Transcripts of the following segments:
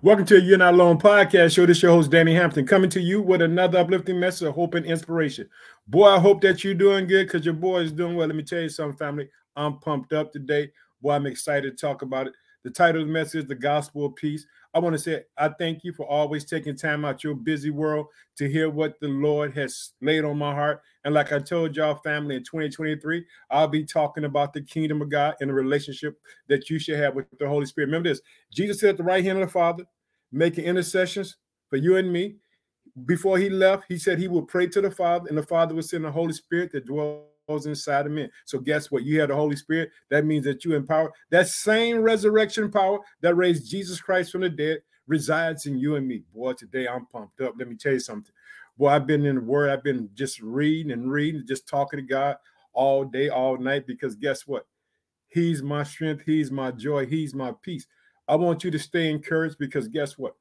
Welcome to You're Not Alone podcast show. This is your host, Danny Hampton, coming to you with another uplifting message of hope and inspiration. Boy, I hope that you're doing good because your boy is doing well. Let me tell you something, family. I'm pumped up today. Boy, I'm excited to talk about it. The title of the message is The Gospel of Peace. I want to say I thank you for always taking time out your busy world to hear what the Lord has laid on my heart. And like I told y'all, family, in 2023, I'll be talking about the kingdom of God and the relationship that you should have with the Holy Spirit. Remember this Jesus said at the right hand of the Father, making intercessions for you and me. Before he left, he said he would pray to the Father, and the Father would send the Holy Spirit that dwells inside of men. So guess what? You have the Holy Spirit. That means that you empower that same resurrection power that raised Jesus Christ from the dead resides in you and me. Boy, today I'm pumped up. Let me tell you something. Boy, I've been in the Word. I've been just reading and reading, just talking to God all day, all night. Because guess what? He's my strength. He's my joy. He's my peace. I want you to stay encouraged because guess what?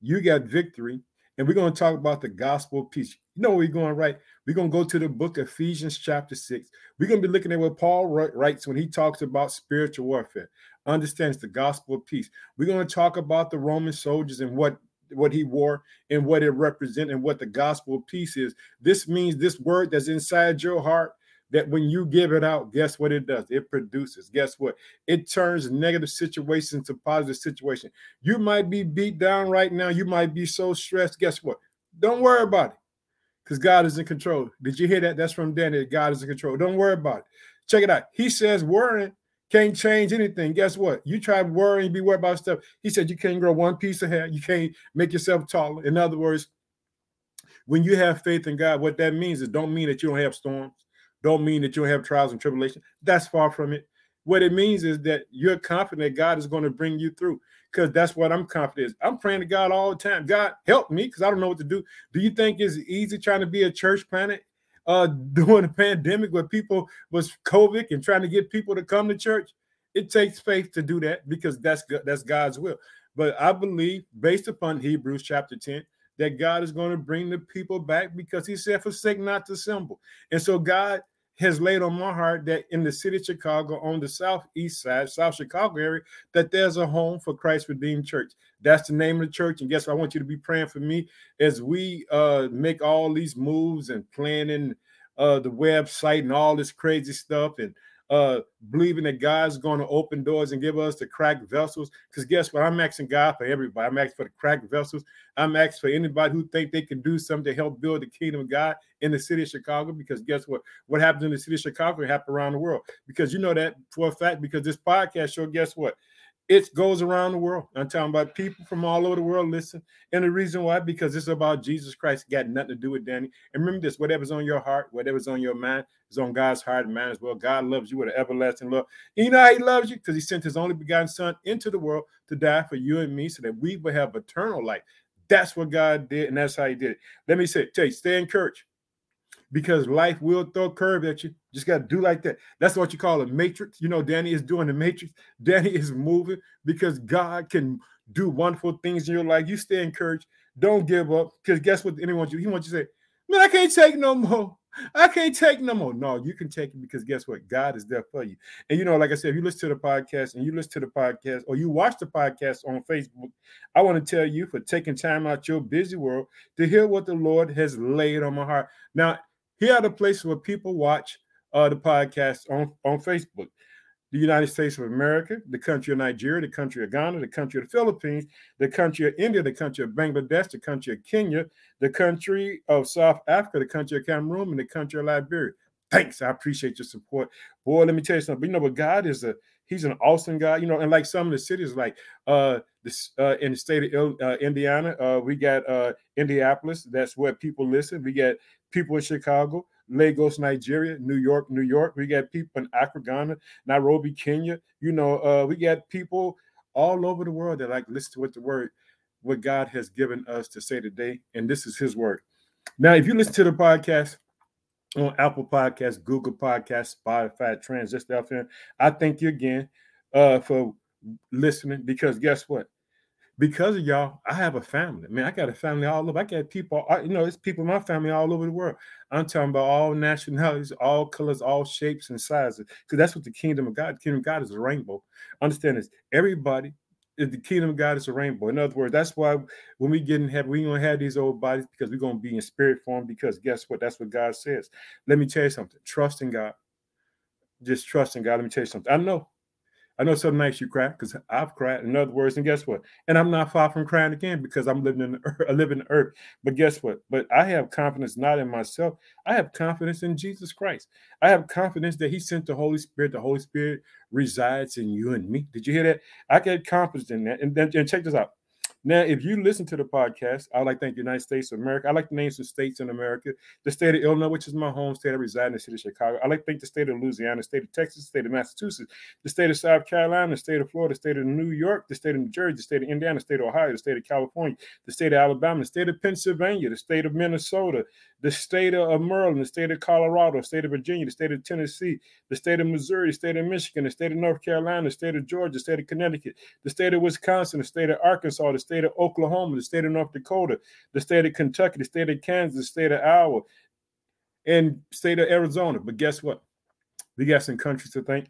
You got victory. And we're going to talk about the gospel of peace. You know we're going right? We're going to go to the book of Ephesians, chapter 6. We're going to be looking at what Paul writes when he talks about spiritual warfare. Understands the gospel of peace. We're going to talk about the Roman soldiers and what what he wore and what it represents and what the gospel of peace is. This means this word that's inside your heart that when you give it out, guess what it does? It produces. Guess what? It turns negative situations to positive situation. You might be beat down right now. You might be so stressed. Guess what? Don't worry about it because God is in control. Did you hear that? That's from Danny. God is in control. Don't worry about it. Check it out. He says worrying can't change anything. Guess what? You try worrying, be worried about stuff. He said you can't grow one piece of hair. You can't make yourself taller. In other words, when you have faith in God, what that means is don't mean that you don't have storms don't mean that you'll have trials and tribulation. That's far from it. What it means is that you're confident God is going to bring you through because that's what I'm confident is. I'm praying to God all the time. God, help me because I don't know what to do. Do you think it's easy trying to be a church planter uh, during the pandemic where people was COVID and trying to get people to come to church? It takes faith to do that because that's that's God's will. But I believe, based upon Hebrews chapter 10, that God is going to bring the people back because he said, forsake not to assemble. And so God has laid on my heart that in the city of Chicago, on the southeast side, South Chicago area, that there's a home for Christ Redeemed Church. That's the name of the church. And guess what? I want you to be praying for me as we uh, make all these moves and planning uh, the website and all this crazy stuff and uh, believing that God's going to open doors and give us the cracked vessels. Because guess what? I'm asking God for everybody. I'm asking for the cracked vessels. I'm asking for anybody who think they can do something to help build the kingdom of God in the city of Chicago. Because guess what? What happens in the city of Chicago happens around the world. Because you know that for a fact. Because this podcast show, guess what? It goes around the world. I'm talking about people from all over the world listen. And the reason why, because it's about Jesus Christ, it got nothing to do with Danny. And remember this: whatever's on your heart, whatever's on your mind, is on God's heart and mind as well. God loves you with an everlasting love. And you know how He loves you because He sent His only begotten Son into the world to die for you and me, so that we would have eternal life. That's what God did, and that's how He did it. Let me say, tell you, stay encouraged because life will throw a curve at you. Just got to do like that. That's what you call a matrix. You know, Danny is doing the matrix. Danny is moving because God can do wonderful things in your life. You stay encouraged. Don't give up. Because guess what? Anyone he wants you to say, man, I can't take no more. I can't take no more. No, you can take it because guess what? God is there for you. And you know, like I said, if you listen to the podcast and you listen to the podcast or you watch the podcast on Facebook, I want to tell you for taking time out your busy world to hear what the Lord has laid on my heart. Now, here are the places where people watch uh, the podcast on, on Facebook. The United States of America, the country of Nigeria, the country of Ghana, the country of the Philippines, the country of India, the country of Bangladesh, the country of Kenya, the country of South Africa, the country of Cameroon, and the country of Liberia. Thanks. I appreciate your support. Boy, let me tell you something. You know, but God is a He's an awesome guy, you know, and like some of the cities, like uh, this uh, in the state of uh, Indiana, uh, we got uh, Indianapolis. That's where people listen. We got people in Chicago, Lagos, Nigeria, New York, New York. We got people in Accra, Ghana, Nairobi, Kenya. You know, uh, we got people all over the world that like listen to what the word, what God has given us to say today, and this is His word. Now, if you listen to the podcast on Apple Podcasts, Google Podcasts, Spotify, Transistor FM. I thank you again uh, for listening because guess what? Because of y'all, I have a family. Man, I got a family all over. I got people, you know, it's people in my family all over the world. I'm talking about all nationalities, all colors, all shapes and sizes. Because that's what the kingdom of God, the kingdom of God is a rainbow. Understand this. Everybody the kingdom of God is a rainbow. In other words, that's why when we get in heaven, we're gonna have these old bodies because we're gonna be in spirit form. Because guess what? That's what God says. Let me tell you something. Trust in God. Just trust in God. Let me tell you something. I know I know some nights you cry because I've cried. In other words, and guess what? And I'm not far from crying again because I'm living in the earth, I live in earth. But guess what? But I have confidence not in myself. I have confidence in Jesus Christ. I have confidence that He sent the Holy Spirit. The Holy Spirit resides in you and me. Did you hear that? I get confidence in that. And and check this out. Now, if you listen to the podcast, I like to thank the United States of America. I like to name some states in America. The state of Illinois, which is my home state. I reside in the city of Chicago. I like to thank the state of Louisiana, the state of Texas, the state of Massachusetts, the state of South Carolina, the state of Florida, the state of New York, the state of New Jersey, the state of Indiana, the state of Ohio, the state of California, the state of Alabama, the state of Pennsylvania, the state of Minnesota, the state of Maryland, the state of Colorado, the state of Virginia, the state of Tennessee, the state of Missouri, the state of Michigan, the state of North Carolina, the state of Georgia, the state of Connecticut, the state of Wisconsin, the state of Arkansas, the state of Oklahoma, the state of North Dakota, the state of Kentucky, the state of Kansas, the state of Iowa, and state of Arizona. But guess what? We got some countries to thank.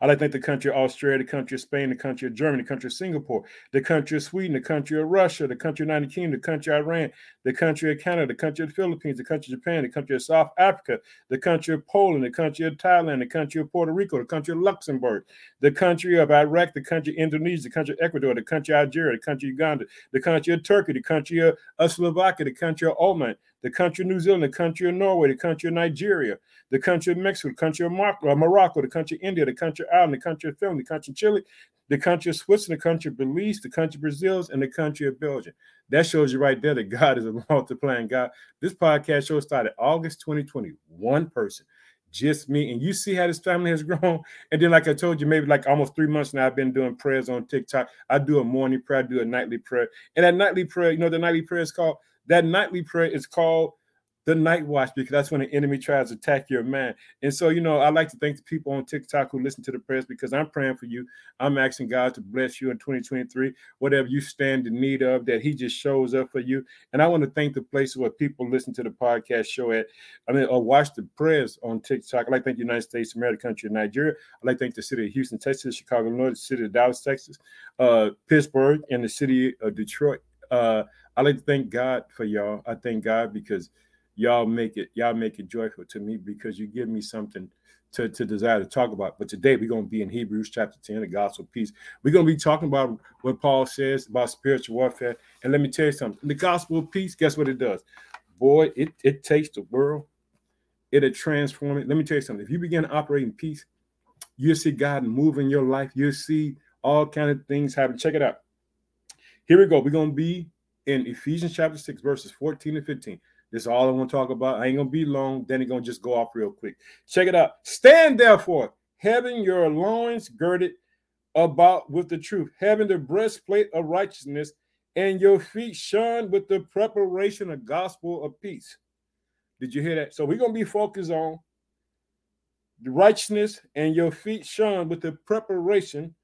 I like to think the country of Australia, the country of Spain, the country of Germany, the country of Singapore, the country of Sweden, the country of Russia, the country of United Kingdom, the country of Iran, the country of Canada, the country of the Philippines, the country of Japan, the country of South Africa, the country of Poland, the country of Thailand, the country of Puerto Rico, the country of Luxembourg, the country of Iraq, the country of Indonesia, the country of Ecuador, the country of Algeria, the country of Uganda, the country of Turkey, the country of, Slovakia, the country of Oman, the country of New Zealand, the country of Norway, the country of Nigeria, the country of Mexico, the country of uh, Morocco, the country of India, the country of Ireland, the country of Finland, the country of Chile, the country of Switzerland, the country of Belize, the country of Brazil, and the country of Belgium. That shows you right there that God is a multiplying God. This podcast show started August 2020. One person, just me. And you see how this family has grown. And then, like I told you, maybe like almost three months now, I've been doing prayers on TikTok. I do a morning prayer, I do a nightly prayer. And that nightly prayer, you know, the nightly prayer is called, that nightly prayer is called the night watch because that's when the enemy tries to attack your man. And so, you know, I like to thank the people on TikTok who listen to the prayers because I'm praying for you. I'm asking God to bless you in 2023, whatever you stand in need of, that He just shows up for you. And I want to thank the places where people listen to the podcast show at. I mean, or watch the prayers on TikTok. I like to thank the United States, America, country of Nigeria. I like to thank the city of Houston, Texas, Chicago, Illinois, the city of Dallas, Texas, uh, Pittsburgh, and the city of Detroit. Uh, I like to thank God for y'all. I thank God because y'all make it y'all make it joyful to me because you give me something to, to desire to talk about. But today we're going to be in Hebrews chapter 10, the gospel of peace. We're going to be talking about what Paul says about spiritual warfare. And let me tell you something. The gospel of peace, guess what it does? Boy, it, it takes the world, it'll transform it. Let me tell you something. If you begin in peace, you'll see God move in your life. You'll see all kind of things happen. Check it out. Here we go. We're going to be in Ephesians chapter 6, verses 14 and 15. This is all I want to talk about. I ain't gonna be long. Then it's gonna just go off real quick. Check it out. Stand therefore, having your loins girded about with the truth, having the breastplate of righteousness, and your feet shone with the preparation of gospel of peace. Did you hear that? So we're gonna be focused on the righteousness and your feet shone with the preparation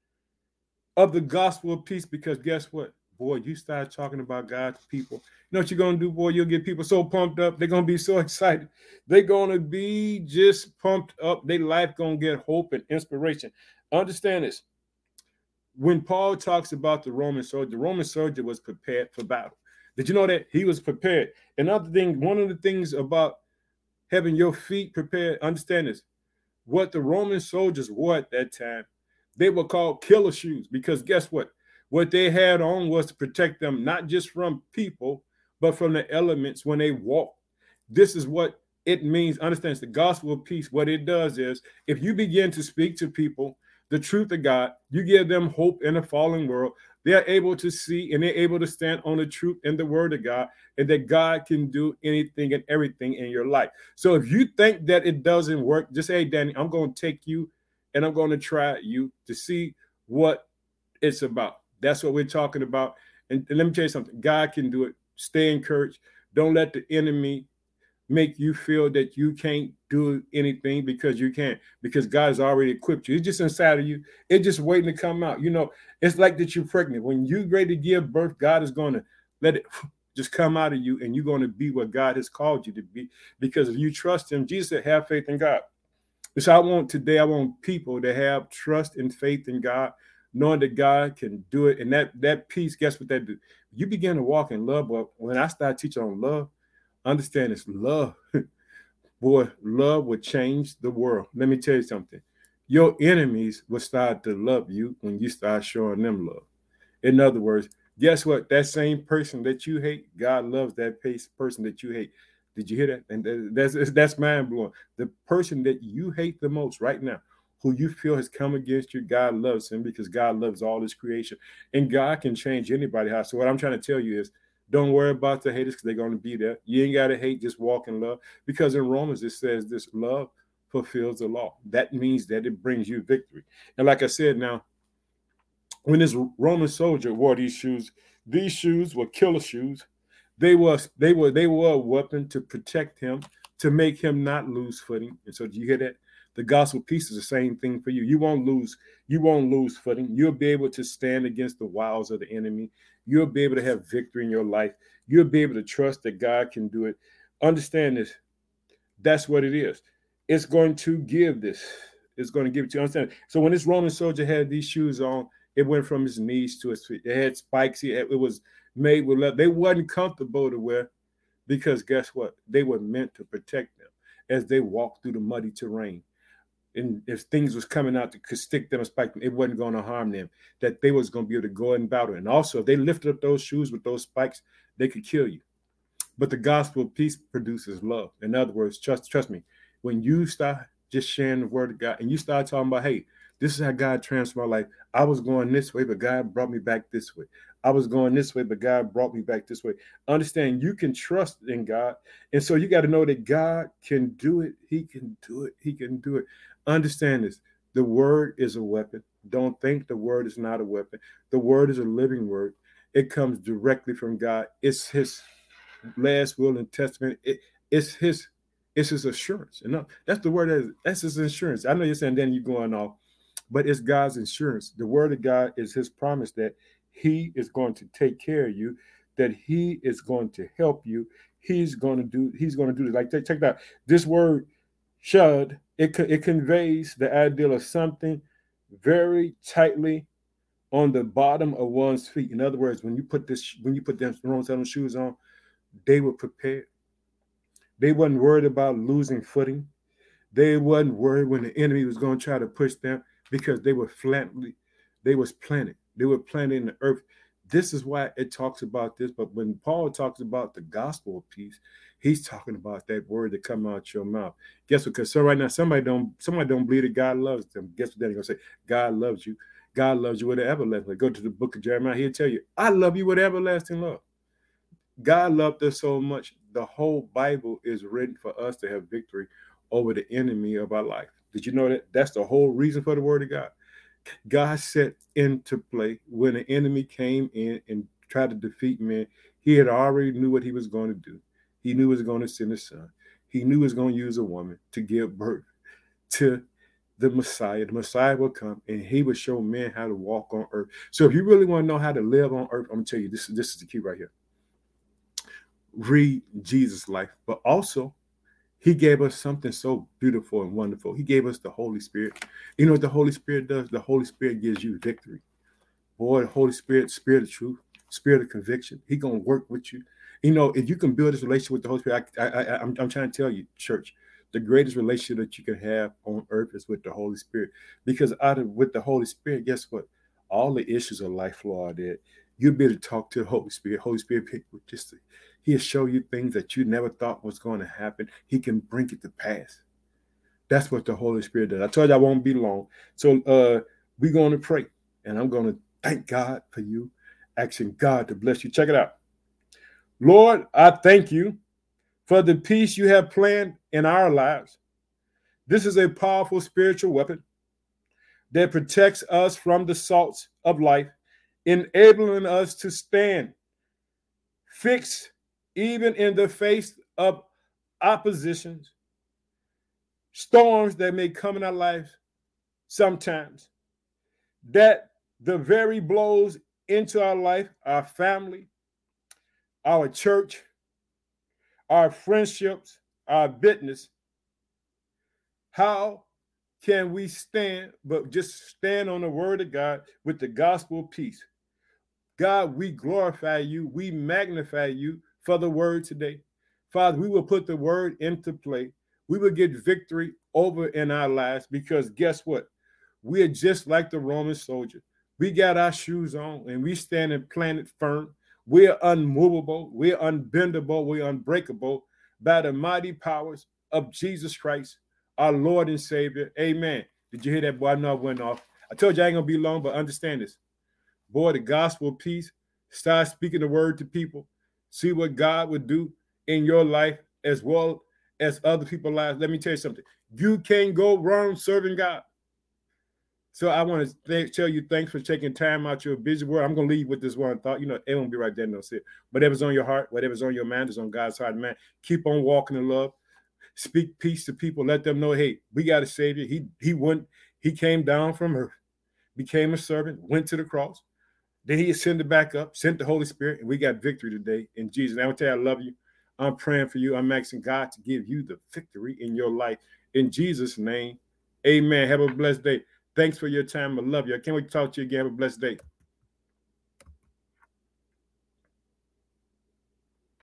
of the gospel of peace. Because guess what? Boy, you start talking about God's people. You know what you're gonna do, boy? You'll get people so pumped up. They're gonna be so excited. They're gonna be just pumped up. Their life gonna get hope and inspiration. Understand this. When Paul talks about the Roman soldier, the Roman soldier was prepared for battle. Did you know that he was prepared? Another thing, one of the things about having your feet prepared, understand this. What the Roman soldiers wore at that time, they were called killer shoes because guess what? What they had on was to protect them not just from people, but from the elements when they walk. This is what it means. Understand the gospel of peace. What it does is if you begin to speak to people the truth of God, you give them hope in a fallen world. They're able to see and they're able to stand on the truth and the word of God, and that God can do anything and everything in your life. So if you think that it doesn't work, just say, hey, Danny, I'm going to take you and I'm going to try you to see what it's about. That's what we're talking about. And, and let me tell you something God can do it. Stay encouraged. Don't let the enemy make you feel that you can't do anything because you can't, because God has already equipped you. It's just inside of you. It's just waiting to come out. You know, it's like that you're pregnant. When you're ready to give birth, God is going to let it just come out of you and you're going to be what God has called you to be. Because if you trust Him, Jesus said, have faith in God. So I want today, I want people to have trust and faith in God knowing that God can do it. And that that peace, guess what that do? You begin to walk in love. But when I start teaching on love, understand it's love. Boy, love will change the world. Let me tell you something. Your enemies will start to love you when you start showing them love. In other words, guess what? That same person that you hate, God loves that person that you hate. Did you hear that? And that's that's mind blowing. The person that you hate the most right now, who you feel has come against you, God loves him because God loves all his creation. And God can change anybody. So what I'm trying to tell you is don't worry about the haters because they're going to be there. You ain't got to hate, just walk in love. Because in Romans it says this love fulfills the law. That means that it brings you victory. And like I said, now, when this Roman soldier wore these shoes, these shoes were killer shoes. They were they were they were a weapon to protect him, to make him not lose footing. And so, do you hear that? The gospel peace is the same thing for you. You won't lose, you won't lose footing. You'll be able to stand against the wiles of the enemy. You'll be able to have victory in your life. You'll be able to trust that God can do it. Understand this. That's what it is. It's going to give this. It's going to give it to you. Understand? So when this Roman soldier had these shoes on, it went from his knees to his feet. It had spikes. It was made with leather. They wasn't comfortable to wear because guess what? They were meant to protect them as they walked through the muddy terrain and if things was coming out to stick them and spike them, it wasn't going to harm them. That they was going to be able to go and battle. And also, if they lifted up those shoes with those spikes, they could kill you. But the gospel of peace produces love. In other words, trust trust me. When you start just sharing the word of God and you start talking about, hey, this is how God transformed my life. I was going this way, but God brought me back this way. I was going this way, but God brought me back this way. Understand you can trust in God. And so you got to know that God can do it. He can do it. He can do it. Understand this the word is a weapon. Don't think the word is not a weapon. The word is a living word. It comes directly from God. It's his last will and testament. It, it's his it's his assurance. And that's the word that is, that's his insurance. I know you're saying then you're going off, but it's God's insurance. The word of God is his promise that he is going to take care of you, that he is going to help you. He's going to do, he's going to do it. Like check, that. This word shud it, it conveys the idea of something very tightly on the bottom of one's feet. In other words, when you put this, when you put them Roman shoes on, they were prepared. They wasn't worried about losing footing. They wasn't worried when the enemy was going to try to push them because they were flatly, they was planted. They were planted in the earth. This is why it talks about this. But when Paul talks about the gospel of peace, He's talking about that word that come out your mouth. Guess what? Because so right now somebody don't somebody don't believe that God loves them. Guess what? They're gonna say God loves you. God loves you with an everlasting. Go to the book of Jeremiah. He'll tell you, I love you with everlasting love. God loved us so much. The whole Bible is written for us to have victory over the enemy of our life. Did you know that? That's the whole reason for the word of God. God set into play when the enemy came in and tried to defeat men. He had already knew what he was going to do. He knew he was going to send his son. He knew he was going to use a woman to give birth to the Messiah. The Messiah will come and he will show men how to walk on earth. So if you really want to know how to live on earth, I'm gonna tell you this, this is the key right here. Read Jesus' life, but also he gave us something so beautiful and wonderful. He gave us the Holy Spirit. You know what the Holy Spirit does? The Holy Spirit gives you victory. Boy, the Holy Spirit, spirit of truth, spirit of conviction. He gonna work with you you know, if you can build this relationship with the Holy Spirit, I, I, I, I'm, I'm trying to tell you, church, the greatest relationship that you can have on earth is with the Holy Spirit. Because out of with the Holy Spirit, guess what? All the issues of life flow out there. You'll be able to talk to the Holy Spirit. Holy Spirit people just he'll show you things that you never thought was going to happen. He can bring it to pass. That's what the Holy Spirit does. I told you I won't be long. So uh we're going to pray. And I'm going to thank God for you, asking God to bless you. Check it out. Lord, I thank you for the peace you have planned in our lives. This is a powerful spiritual weapon that protects us from the salts of life, enabling us to stand fixed even in the face of oppositions, storms that may come in our lives sometimes, that the very blows into our life, our family, our church, our friendships, our business, how can we stand, but just stand on the word of God with the gospel of peace. God, we glorify you, we magnify you for the word today. Father, we will put the word into play. We will get victory over in our lives because guess what? We are just like the Roman soldier. We got our shoes on and we stand and planted firm. We're unmovable, we're unbendable, we're unbreakable by the mighty powers of Jesus Christ, our Lord and Savior. Amen. Did you hear that? Boy, I know I went off. I told you I ain't gonna be long, but understand this. Boy, the gospel of peace, start speaking the word to people. See what God would do in your life as well as other people's lives. Let me tell you something. You can't go wrong serving God. So I want to th- tell you thanks for taking time out your busy world. I'm gonna leave with this one thought. You know, it won't be right there, no sit. Whatever's on your heart, whatever's on your mind is on God's heart, man. Keep on walking in love. Speak peace to people. Let them know, hey, we got a savior. He he went, he came down from earth, became a servant, went to the cross. Then he ascended back up, sent the Holy Spirit, and we got victory today in Jesus. And I to tell you, I love you. I'm praying for you. I'm asking God to give you the victory in your life. In Jesus' name, amen. Have a blessed day. Thanks for your time. I love you. I can't wait to talk to you again. Have a blessed day.